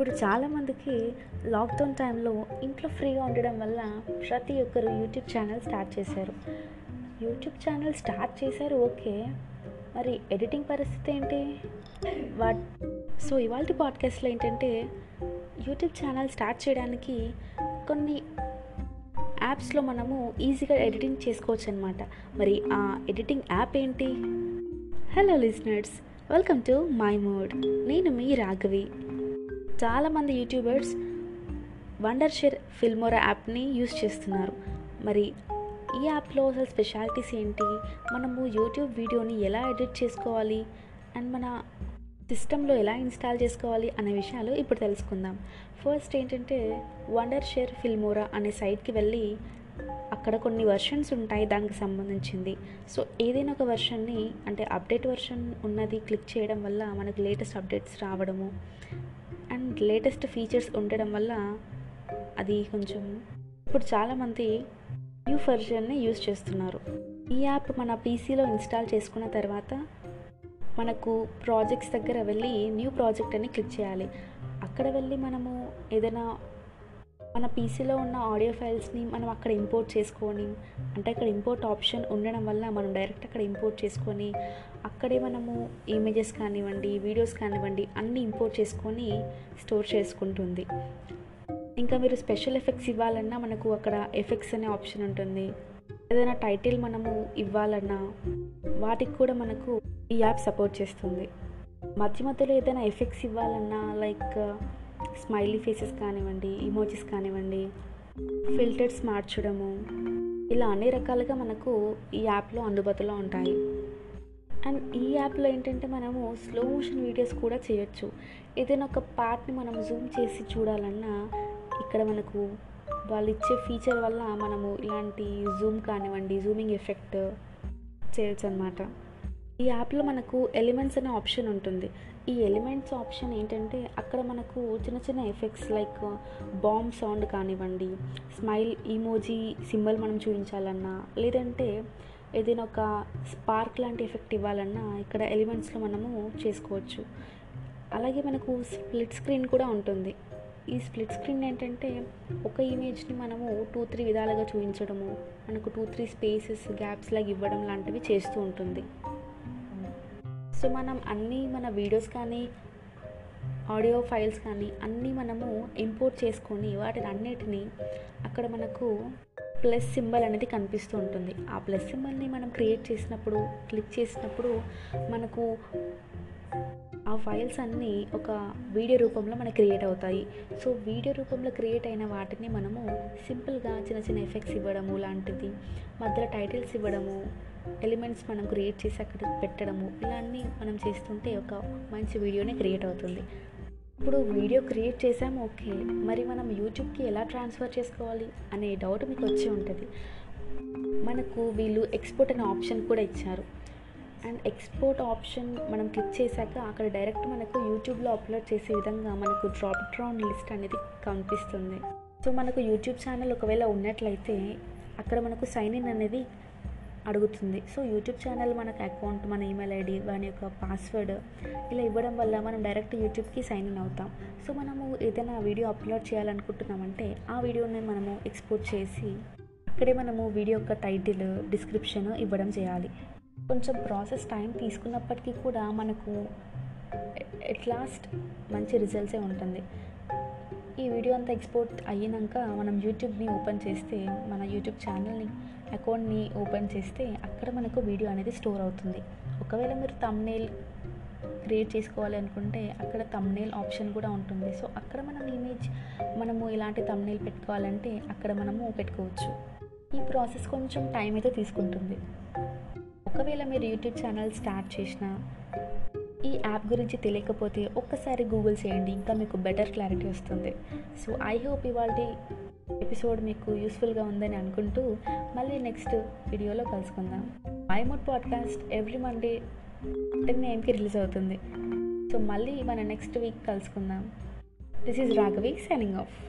ఇప్పుడు చాలామందికి లాక్డౌన్ టైంలో ఇంట్లో ఫ్రీగా ఉండడం వల్ల ప్రతి ఒక్కరు యూట్యూబ్ ఛానల్ స్టార్ట్ చేశారు. యూట్యూబ్ ఛానల్ స్టార్ట్ చేశారు ఓకే. మరి ఎడిటింగ్ పరిస్థితి ఏంటి? వాట్? సో ఇవాళ పాడ్కాస్ట్లో ఏంటంటే యూట్యూబ్ ఛానల్ స్టార్ట్ చేయడానికి కొన్ని యాప్స్లో మనము ఈజీగా ఎడిటింగ్ చేసుకోవచ్చు అనమాట మరి ఆ ఎడిటింగ్ యాప్ ఏంటి? Hello listeners welcome to my mood నేను మీ రాఘవి. చాలామంది యూట్యూబర్స్ వండర్ షేర్ ఫిల్మోరా యాప్ని యూస్ చేస్తున్నారు. మరి ఈ యాప్లో అసలు స్పెషాలిటీస్ ఏంటి? మనము యూట్యూబ్ వీడియోని ఎలా ఎడిట్ చేసుకోవాలి? అండ్ మన సిస్టంలో ఎలా ఇన్స్టాల్ చేసుకోవాలి అనే విషయాలు ఇప్పుడు తెలుసుకుందాం. ఫస్ట్ ఏంటంటే వండర్ షేర్ ఫిల్మోరా అనే సైట్కి వెళ్ళి అక్కడ కొన్ని వర్షన్స్ ఉంటాయి దానికి సంబంధించింది. సో ఏదైనా ఒక వర్షన్ని అంటే అప్డేట్ వర్షన్ ఉన్నది క్లిక్ చేయడం వల్ల మనకు లేటెస్ట్ అప్డేట్స్ రావడము లేటెస్ట్ ఫీచర్స్ ఉండడం వల్ల అది కొంచెం ఇప్పుడు చాలామంది న్యూ వర్షన్ని యూస్ చేస్తున్నారు. ఈ యాప్ మన పీసీలో ఇన్స్టాల్ చేసుకున్న తర్వాత మనకు ప్రాజెక్ట్స్ దగ్గర వెళ్ళి న్యూ ప్రాజెక్ట్ అని క్లిక్ చేయాలి. అక్కడ వెళ్ళి మనము ఏదైనా మన పీసీలో ఉన్న ఆడియో ఫైల్స్ని మనం అక్కడ ఇంపోర్ట్ చేసుకొని అంటే అక్కడ ఇంపోర్ట్ ఆప్షన్ ఉండడం వల్ల మనం డైరెక్ట్ అక్కడ ఇంపోర్ట్ చేసుకొని అక్కడే మనము ఇమేజెస్ కానివ్వండి వీడియోస్ కానివ్వండి అన్నీ ఇంపోర్ట్ చేసుకొని స్టోర్ చేసుకుంటుంది. ఇంకా మీరు స్పెషల్ ఎఫెక్ట్స్ ఇవ్వాలన్నా మనకు అక్కడ ఎఫెక్ట్స్ అనే ఆప్షన్ ఉంటుంది. ఏదైనా టైటిల్ మనము ఇవ్వాలన్నా వాటికి కూడా మనకు ఈ యాప్ సపోర్ట్ చేస్తుంది. మధ్య మధ్యలో ఏదైనా ఎఫెక్ట్స్ ఇవ్వాలన్నా లైక్ స్మైలీ ఫేసెస్ కానివ్వండి ఇమోజెస్ కానివ్వండి ఫిల్టర్స్ మార్చడము. ఇలా అన్ని రకాలుగా మనకు ఈ యాప్లో అందుబాటులో ఉంటాయి. అండ్ ఈ యాప్లో ఏంటంటే మనము స్లో మోషన్ వీడియోస్ కూడా చేయొచ్చు. ఏదైనా ఒక పార్ట్ని మనం జూమ్ చేసి చూడాలన్నా ఇక్కడ మనకు వాళ్ళు ఇచ్చే ఫీచర్ వల్ల మనము ఇలాంటి జూమ్ కానివ్వండి జూమింగ్ ఎఫెక్ట్ చేయొచ్చు అనమాట ఈ యాప్లో మనకు ఎలిమెంట్స్ అనే ఆప్షన్ ఉంటుంది. ఈ ఎలిమెంట్స్ ఆప్షన్ ఏంటంటే అక్కడ మనకు చిన్న చిన్న ఎఫెక్ట్స్ లైక్ బాంబ్ సౌండ్ కానివ్వండి స్మైల్ ఈమోజీ సింబల్ మనం చూపించాలన్నా లేదంటే ఏదైనా ఒక స్పార్క్ లాంటి ఎఫెక్ట్ ఇవ్వాలన్నా ఇక్కడ ఎలిమెంట్స్లో మనము చేసుకోవచ్చు. అలాగే మనకు స్ప్లిట్ స్క్రీన్ కూడా ఉంటుంది. ఈ స్ప్లిట్ స్క్రీన్ ఏంటంటే ఒక ఇమేజ్ని మనము టూ త్రీ విధాలుగా చూపించడము మనకు టూ త్రీ స్పేసెస్ గ్యాప్స్ లాగా ఇవ్వడం లాంటివి చేస్తూ ఉంటుంది. సో మనం అన్నీ మన వీడియోస్ కానీ ఆడియో ఫైల్స్ కానీ అన్నీ మనము ఇంపోర్ట్ చేసుకొని వాటిని అన్నిటినీ అక్కడ మనకు ప్లస్ సింబల్ అనేది కనిపిస్తూ ఉంటుంది. ఆ ప్లస్ సింబల్ని మనం క్రియేట్ చేసినప్పుడు క్లిక్ చేసినప్పుడు మనకు ఆ ఫైల్స్ అన్నీ ఒక వీడియో రూపంలో మనకు క్రియేట్ అవుతాయి. సో వీడియో రూపంలో క్రియేట్ అయిన వాటిని మనము సింపుల్గా చిన్న చిన్న ఎఫెక్ట్స్ ఇవ్వడము లాంటిది మధ్యలో టైటిల్స్ ఇవ్వడము ఎలిమెంట్స్ మనం క్రియేట్ చేసి అక్కడ పెట్టడము ఇలాన్ని మనం చేస్తుంటే ఒక మంచి వీడియోనే క్రియేట్ అవుతుంది. ఇప్పుడు వీడియో క్రియేట్ చేసాము ఓకే. మరి మనం యూట్యూబ్కి ఎలా ట్రాన్స్ఫర్ చేసుకోవాలి అనే డౌట్ మీకు వచ్చి ఉంటుంది. మనకు వీళ్ళు ఎక్స్పోర్ట్ అనే ఆప్షన్ కూడా ఇచ్చారు. అండ్ ఎక్స్పోర్ట్ ఆప్షన్ మనం క్లిక్ చేశాక అక్కడ డైరెక్ట్ మనకు యూట్యూబ్లో అప్లోడ్ చేసే విధంగా మనకు డ్రాప్ డ్రాన్ లిస్ట్ అనేది కనిపిస్తుంది. సో మనకు యూట్యూబ్ ఛానల్ ఒకవేళ ఉన్నట్లయితే అక్కడ మనకు సైన్ ఇన్ అనేది అడుగుతుంది. సో యూట్యూబ్ ఛానల్ మనకు అకౌంట్ మన ఈమెయిల్ ఐడి వాని యొక్క పాస్వర్డ్ ఇలా ఇవ్వడం వల్ల మనం డైరెక్ట్ యూట్యూబ్కి సైన్ ఇన్ అవుతాం. సో మనము ఏదైనా వీడియో అప్లోడ్ చేయాలనుకుంటున్నామంటే ఆ వీడియోని మనము ఎక్స్పోర్ట్ చేసి అక్కడే మనము వీడియో యొక్క టైటిల్ డిస్క్రిప్షన్ ఇవ్వడం చేయాలి. కొంచెం ప్రాసెస్ టైం తీసుకున్నప్పటికీ కూడా మనకు ఎట్ లాస్ట్ మంచి రిజల్ట్సే ఉంటుంది. ఈ వీడియో అంతా ఎక్స్పోర్ట్ అయ్యాక మనం యూట్యూబ్ని ఓపెన్ చేస్తే మన యూట్యూబ్ ఛానల్ని అకౌంట్ని ఓపెన్ చేస్తే అక్కడ మనకు వీడియో అనేది స్టోర్ అవుతుంది. ఒకవేళ మీరు తమ్నేల్ క్రియేట్ చేసుకోవాలి అనుకుంటే అక్కడ తమ్నేల్ ఆప్షన్ కూడా ఉంటుంది. సో అక్కడ మనం ఇమేజ్ మనము ఇలాంటి తమ్నేల్ పెట్టుకోవాలంటే అక్కడ మనము పెట్టుకోవచ్చు. ఈ ప్రాసెస్ కొంచెం టైం అయితే తీసుకుంటుంది. ఒకవేళ మీరు యూట్యూబ్ ఛానల్ స్టార్ట్ చేసిన ఈ యాప్ గురించి తెలియకపోతే ఒక్కసారి గూగుల్ చేయండి ఇంకా మీకు బెటర్ క్లారిటీ వస్తుంది. సో ఐ హోప్ ఇవాళ ఎపిసోడ్ మీకు యూస్ఫుల్గా ఉందని అనుకుంటూ మళ్ళీ నెక్స్ట్ వీడియోలో కలుసుకుందాం. My mode podcast every Monday ten release అవుతుంది. సో మళ్ళీ మన నెక్స్ట్ వీక్ కలుసుకుందాం. This is Raghavi signing off